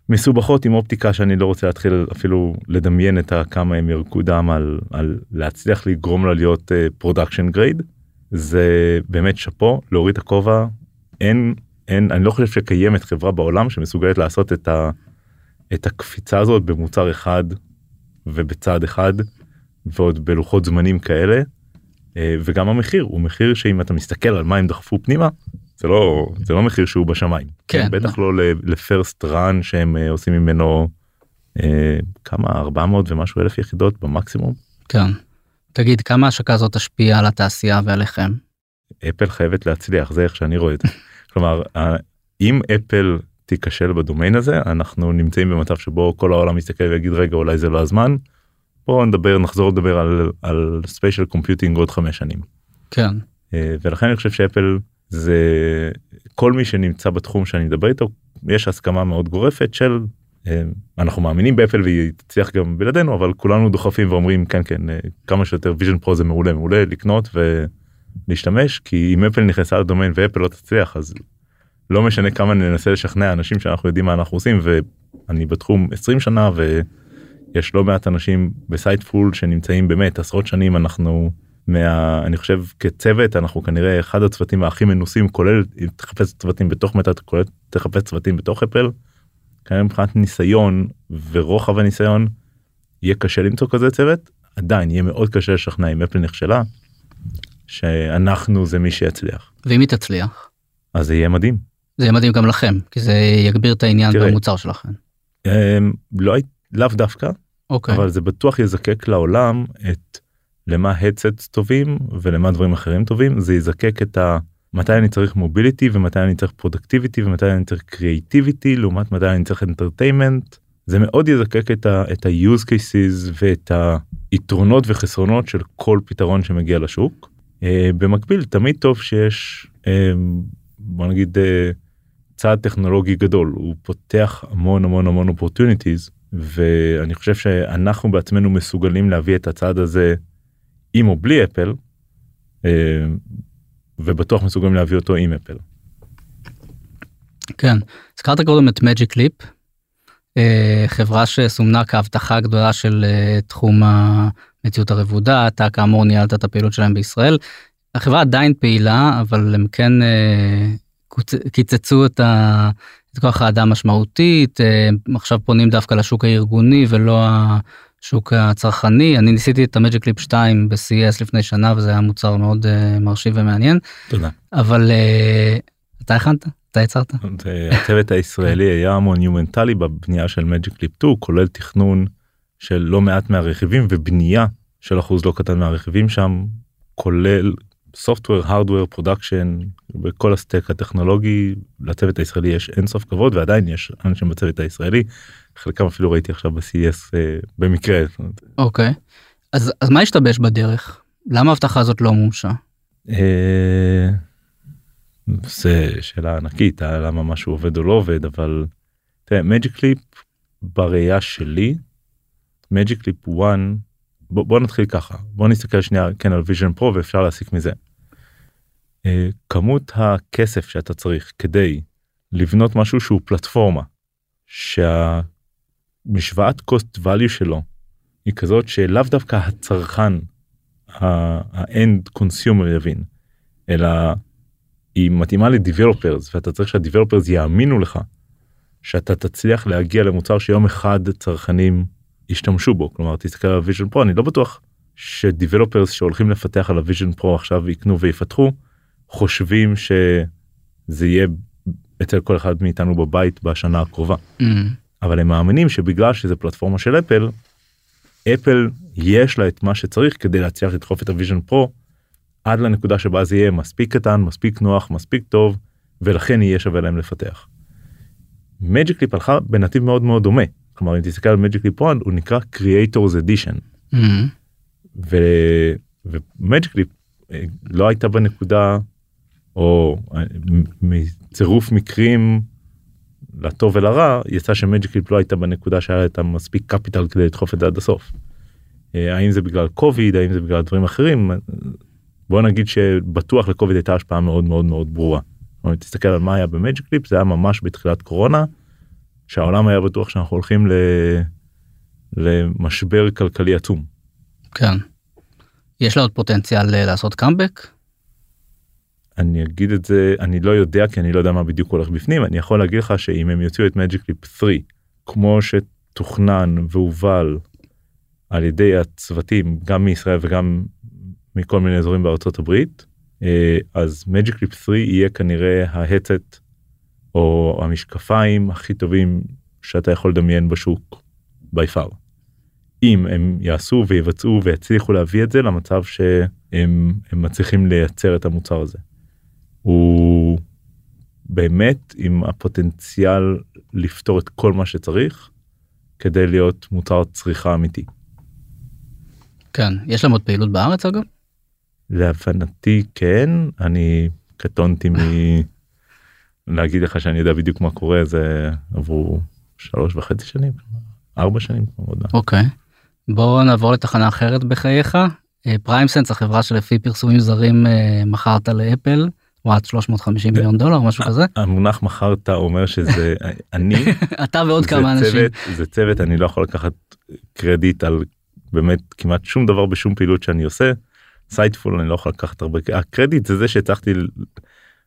מסובכות עם אופטיקה שאני לא רוצה להתחיל אפילו לדמיין את כמה הם ירקו דם על, על להצליח לגרום לה להיות production uh, grade. זה באמת שאפו להוריד את הכובע אין אין אני לא חושב שקיימת חברה בעולם שמסוגלת לעשות את, ה, את הקפיצה הזאת במוצר אחד ובצעד אחד ועוד בלוחות זמנים כאלה אה, וגם המחיר הוא מחיר שאם אתה מסתכל על מה הם דחפו פנימה זה לא זה לא מחיר שהוא בשמיים כן בטח לא לפרסט רן שהם אה, עושים ממנו אה, כמה 400 ומשהו אלף יחידות במקסימום. כן. תגיד כמה השקה הזאת תשפיע על התעשייה ועליכם. אפל חייבת להצליח זה איך שאני רואה את זה. [LAUGHS] כלומר אם אפל תיכשל בדומיין הזה אנחנו נמצאים במצב שבו כל העולם מסתכל ויגיד רגע אולי זה לא הזמן. בואו נדבר נחזור לדבר על על spatial computing עוד חמש שנים. כן. ולכן אני חושב שאפל זה כל מי שנמצא בתחום שאני מדבר איתו יש הסכמה מאוד גורפת של אנחנו מאמינים באפל והיא תצליח גם בלעדינו אבל כולנו דוחפים ואומרים כן כן כמה שיותר vision pro זה מעולה מעולה לקנות ולהשתמש כי אם אפל נכנסה לדומיין ואפל לא תצליח אז לא משנה כמה ננסה לשכנע אנשים שאנחנו יודעים מה אנחנו עושים ואני בתחום 20 שנה ויש לא מעט אנשים בסייטפול שנמצאים באמת עשרות שנים אנחנו מה אני חושב כצוות אנחנו כנראה אחד הצוותים הכי מנוסים כולל אם תחפש צוותים בתוך מטה כולל תחפש צוותים בתוך אפל. כנראה מבחינת ניסיון ורוחב הניסיון יהיה קשה למצוא כזה צוות עדיין יהיה מאוד קשה לשכנע אם אפל נכשלה שאנחנו זה מי שיצליח. ואם היא תצליח? אז זה יהיה מדהים. זה יהיה מדהים גם לכם כי זה יגביר את העניין תראה, במוצר שלכם. אמ, לא לאו דווקא אוקיי. אבל זה בטוח יזקק לעולם את למה headsets טובים ולמה דברים אחרים טובים זה יזקק את ה... מתי אני צריך mobility ומתי אני צריך productivity ומתי אני צריך creativity לעומת מתי אני צריך entertainment זה מאוד יזקק את ה-use cases ואת היתרונות וחסרונות של כל פתרון שמגיע לשוק. Uh, במקביל תמיד טוב שיש uh, בוא נגיד uh, צעד טכנולוגי גדול הוא פותח המון המון המון opportunities ואני חושב שאנחנו בעצמנו מסוגלים להביא את הצעד הזה עם או בלי אפל. Uh, ובטוח מסוגלים להביא אותו עם אפל. כן, הזכרת קודם את מג'יק ליפ, חברה שסומנה כהבטחה גדולה של אה, תחום המציאות הרבודה, אתה כאמור ניהלת את הפעילות שלהם בישראל. החברה עדיין פעילה, אבל הם כן אה, קיצצו את, ה, את כוח האדם משמעותית, אה, עכשיו פונים דווקא לשוק הארגוני ולא השוק הצרכני. אני ניסיתי את המג'יק ליפ 2 ב-CES לפני שנה וזה היה מוצר מאוד uh, מרשים ומעניין. תודה. אבל uh, אתה הכנת? אתה יצרת? הצוות הישראלי היה מונומנטלי בבנייה של מג'יק ליפ 2 כולל תכנון של לא מעט מהרכיבים ובנייה של אחוז לא קטן מהרכיבים שם כולל software hardware production בכל הסטק הטכנולוגי לצוות הישראלי יש אינסוף כבוד ועדיין יש אנשים בצוות הישראלי חלקם אפילו ראיתי עכשיו ב-CES אה, במקרה. אוקיי okay. אז אז מה השתבש בדרך למה ההבטחה הזאת לא מומשה. אה, זה שאלה ענקית למה משהו עובד או לא עובד אבל מג'יק ליפ בראייה שלי מג'יק ליפ 1 בוא, בוא נתחיל ככה בוא נסתכל שנייה כן על Vision Pro ואפשר להסיק מזה. Uh, כמות הכסף שאתה צריך כדי לבנות משהו שהוא פלטפורמה שהמשוואת cost value שלו היא כזאת שלאו דווקא הצרכן ה end consumer יבין אלא היא מתאימה ל developers ואתה צריך שה developers יאמינו לך שאתה תצליח להגיע למוצר שיום אחד צרכנים ישתמשו בו כלומר תסתכל על Vision Pro אני לא בטוח ש developers שהולכים לפתח על ה Vision Pro עכשיו יקנו ויפתחו חושבים שזה יהיה אצל כל אחד מאיתנו בבית בשנה הקרובה. Mm. אבל הם מאמינים שבגלל שזה פלטפורמה של אפל, אפל יש לה את מה שצריך כדי להצליח לדחוף את ה Vision Pro עד לנקודה שבה זה יהיה מספיק קטן, מספיק נוח, מספיק טוב, ולכן יהיה שווה להם לפתח. מג'יק ליפ הלכה בנתיב מאוד מאוד דומה. כלומר אם תסתכל על מג'יק ליפ 1 הוא נקרא Creators Edition. Mm-hmm. ומג'יק ליפ אה, לא הייתה בנקודה או אה, מצירוף מקרים לטוב ולרע יצא שמג'יק ליפ לא הייתה בנקודה שהיה את המספיק קפיטל כדי לדחוף את זה עד הסוף. אה, האם זה בגלל קוביד האם זה בגלל דברים אחרים בוא נגיד שבטוח לקוביד הייתה השפעה מאוד מאוד מאוד ברורה. אם תסתכל על מה היה במג'יק ליפ זה היה ממש בתחילת קורונה שהעולם היה בטוח שאנחנו הולכים ל... למשבר כלכלי עצום. כן. יש לה עוד פוטנציאל אה, לעשות קאמבק? אני אגיד את זה אני לא יודע כי אני לא יודע מה בדיוק הולך בפנים אני יכול להגיד לך שאם הם יוציאו את מג'יק ליפ 3 כמו שתוכנן והובל על ידי הצוותים גם מישראל וגם מכל מיני אזורים בארצות הברית אה, אז מג'יק ליפ 3 יהיה כנראה ההצט או המשקפיים הכי טובים שאתה יכול לדמיין בשוק בי פאר. אם הם יעשו ויבצעו ויצליחו להביא את זה למצב שהם מצליחים לייצר את המוצר הזה. הוא באמת עם הפוטנציאל לפתור את כל מה שצריך כדי להיות מוצר צריכה אמיתי. כן, יש להם עוד פעילות בארץ אגב? להבנתי כן, אני קטונתי מ... [LAUGHS] להגיד לך שאני יודע בדיוק מה קורה זה עברו שלוש וחצי שנים ארבע שנים. אוקיי. בואו נעבור לתחנה אחרת בחייך. פריימסנס החברה שלפי פרסומים זרים אה, מכרת לאפל. what 350 מיליון דולר משהו כזה המונח מכרת אומר שזה [LAUGHS] אני אתה ועוד כמה אנשים זה צוות אני לא יכול לקחת קרדיט על באמת כמעט שום דבר בשום פעילות שאני עושה. Sightful אני לא יכול לקחת הרבה הקרדיט זה זה שהצלחתי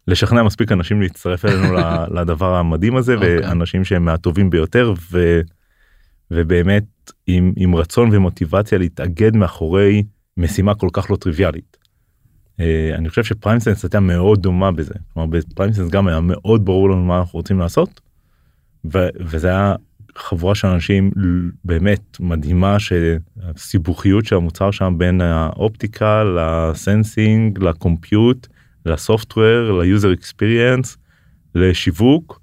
לשכנע מספיק אנשים להצטרף אלינו [LAUGHS] לדבר המדהים הזה. אוקיי. ואנשים שהם מהטובים ביותר ו, ובאמת עם, עם רצון ומוטיבציה להתאגד מאחורי משימה כל כך לא טריוויאלית. Uh, אני חושב שפריימסנס הייתה מאוד דומה בזה כלומר בפריימסנס גם היה מאוד ברור לנו מה אנחנו רוצים לעשות וזה היה חבורה של אנשים באמת מדהימה שהסיבוכיות של המוצר שם בין האופטיקה ל sensing ל compute ל software ל user experience לשיווק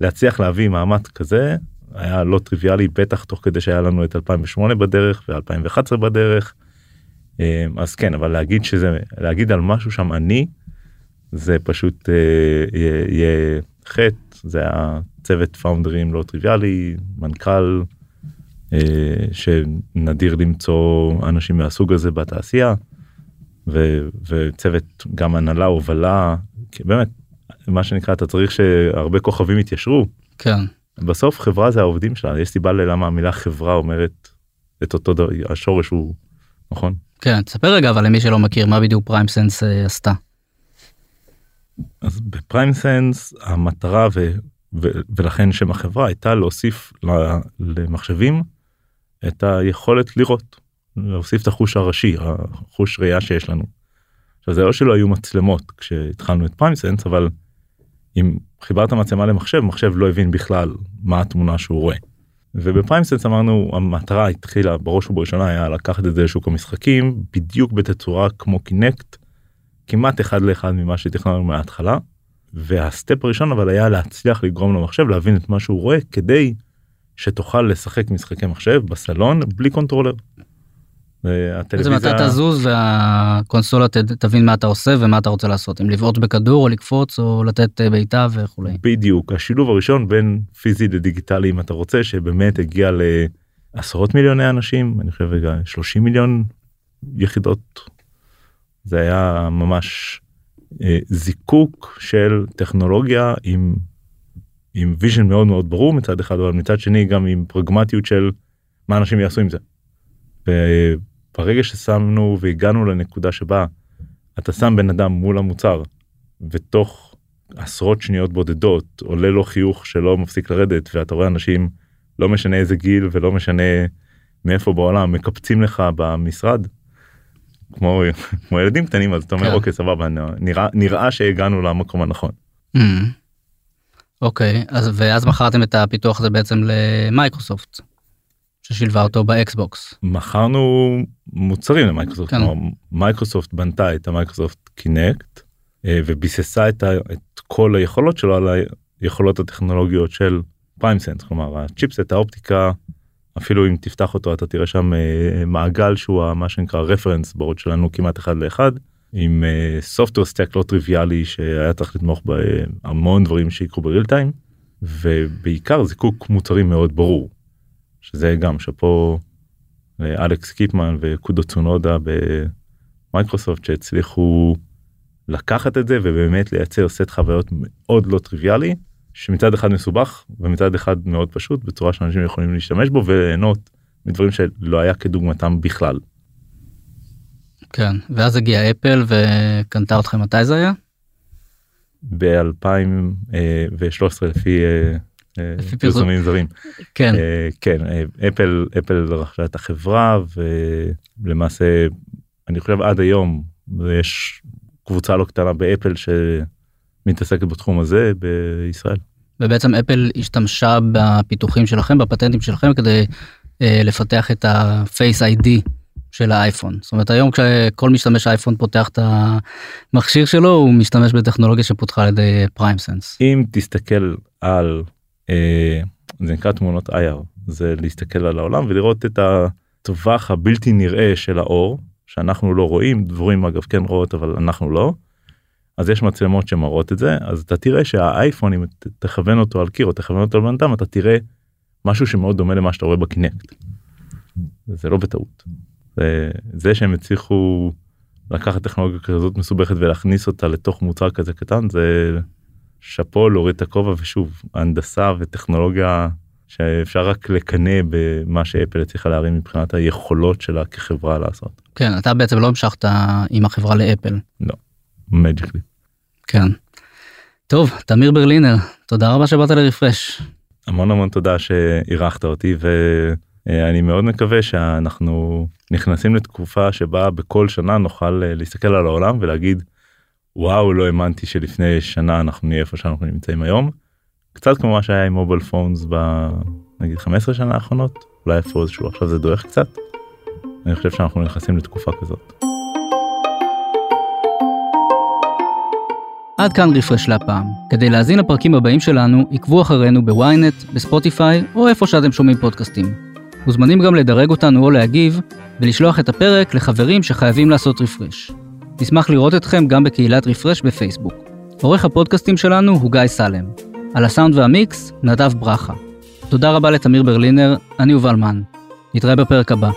להצליח להביא מעמד כזה היה לא טריוויאלי בטח תוך כדי שהיה לנו את 2008 בדרך ו2011 בדרך. אמ, אז כן אבל להגיד שזה להגיד על משהו שם אני זה פשוט אה, יהיה חטא זה הצוות פאונדרים לא טריוויאלי מנכ"ל אה, שנדיר למצוא אנשים מהסוג הזה בתעשייה. ו, וצוות גם הנהלה הובלה באמת מה שנקרא אתה צריך שהרבה כוכבים יתיישרו. כן. בסוף חברה זה העובדים שלה יש סיבה ללמה המילה חברה אומרת את אותו דבר השורש הוא נכון. כן תספר רגע אבל למי שלא מכיר מה בדיוק פריים סנס uh, עשתה. אז בפריים סנס המטרה ו, ו, ולכן שם החברה הייתה להוסיף למחשבים את היכולת לראות להוסיף את החוש הראשי החוש ראייה שיש לנו. עכשיו זה לא שלא היו מצלמות כשהתחלנו את פריימסנס אבל אם חיברת מצלמה למחשב מחשב לא הבין בכלל מה התמונה שהוא רואה. ובפריימסנס אמרנו המטרה התחילה בראש ובראשונה היה לקחת את זה לשוק המשחקים בדיוק בתצורה כמו קינקט כמעט אחד לאחד ממה שתכננו מההתחלה. וה step הראשון אבל היה להצליח לגרום למחשב להבין את מה שהוא רואה כדי שתוכל לשחק משחקי מחשב בסלון בלי controller. והטלוויזיה... אז מתי תזוז והקונסולה תבין מה אתה עושה ומה אתה רוצה לעשות אם לבעוט בכדור או לקפוץ או לתת אה, בעיטה וכולי. בדיוק השילוב הראשון בין פיזי לדיגיטלי אם אתה רוצה שבאמת הגיע לעשרות מיליוני אנשים אני חושב רגע 30 מיליון יחידות. זה היה ממש אה, זיקוק של טכנולוגיה עם עם vision מאוד מאוד ברור מצד אחד אבל מצד שני גם עם פרגמטיות של מה אנשים יעשו עם זה. ברגע ששמנו והגענו לנקודה שבה אתה שם בן אדם מול המוצר ותוך עשרות שניות בודדות עולה לו חיוך שלא מפסיק לרדת ואתה רואה אנשים לא משנה איזה גיל ולא משנה מאיפה בעולם מקפצים לך במשרד. כמו כמו ילדים קטנים אז אתה אומר כן. אוקיי סבבה נראה נראה שהגענו למקום הנכון. Mm. אוקיי, אז ואז מכרתם את הפיתוח הזה בעצם למייקרוסופט, ששילבה אותו באקסבוקס. מכרנו מוצרים למייקרוסופט, כן. כלומר, מייקרוסופט בנתה את המייקרוסופט קינקט אה, וביססה את, ה, את כל היכולות שלו על היכולות הטכנולוגיות של פריימסנס, כלומר ה chipset, האופטיקה, אפילו אם תפתח אותו אתה תראה שם אה, מעגל שהוא מה שנקרא reference board שלנו כמעט אחד לאחד, עם software stack לא טריוויאלי שהיה צריך לתמוך בהמון דברים שיקרו ב real time, ובעיקר זיקוק מוצרים מאוד ברור, שזה גם שאפו לאלכס קיפמן וקודו צונודה במייקרוסופט שהצליחו לקחת את זה ובאמת לייצר סט חוויות מאוד לא טריוויאלי שמצד אחד מסובך ומצד אחד מאוד פשוט בצורה שאנשים יכולים להשתמש בו וליהנות מדברים שלא היה כדוגמתם בכלל. כן, ואז הגיעה אפל וקנתה אתכם מתי זה היה? ב-2013 לפי אה. פרסומים זרים. כן, אה, כן, אה, אפל אפל רכשה את החברה ולמעשה אני חושב עד היום יש קבוצה לא קטנה באפל שמתעסקת בתחום הזה בישראל. ובעצם אפל השתמשה בפיתוחים שלכם, בפטנטים שלכם, כדי אה, לפתח את ה-Face ID של האייפון. זאת אומרת, היום כשכל משתמש אייפון פותח את המכשיר שלו, הוא משתמש בטכנולוגיה שפותחה על ידי PrimeSense. אם תסתכל על זה נקרא תמונות IR זה להסתכל על העולם ולראות את הטווח הבלתי נראה של האור שאנחנו לא רואים דבורים אגב כן רואות אבל אנחנו לא. אז יש מצלמות שמראות את זה אז אתה תראה שהאייפון אם תכוון אותו על קיר או תכוון אותו על בן אדם אתה תראה משהו שמאוד דומה למה שאתה רואה בקינקט. זה לא בטעות. זה, זה שהם הצליחו לקחת טכנולוגיה כזאת מסובכת ולהכניס אותה לתוך מוצר כזה קטן זה שאפו להוריד את הכובע ושוב הנדסה וטכנולוגיה שאפשר רק לקנא במה שאפל הצליחה להרים מבחינת היכולות שלה כחברה לעשות. כן, אתה בעצם לא המשכת עם החברה לאפל. מג'יקלי. כן. טוב, תמיר ברלינר, תודה רבה שבאת לרפרש. המון המון תודה שאירחת אותי ואני מאוד מקווה שאנחנו נכנסים לתקופה שבה בכל שנה נוכל להסתכל על העולם ולהגיד וואו לא האמנתי שלפני שנה אנחנו נהיה איפה שאנחנו נמצאים היום. קצת כמו מה שהיה עם מובייל פונס בנגיד 15 שנה האחרונות אולי איפה איזשהו עכשיו זה דועך קצת. אני חושב שאנחנו נכנסים לתקופה כזאת. עד כאן רפרש להפעם. כדי להאזין לפרקים הבאים שלנו, עקבו אחרינו בוויינט, בספוטיפיי, או איפה שאתם שומעים פודקאסטים. מוזמנים גם לדרג אותנו או להגיב, ולשלוח את הפרק לחברים שחייבים לעשות רפרש. נשמח לראות אתכם גם בקהילת רפרש בפייסבוק. עורך הפודקאסטים שלנו הוא גיא סלם. על הסאונד והמיקס, נדב ברכה. תודה רבה לתמיר ברלינר, אני יובל מן. נתראה בפרק הבא.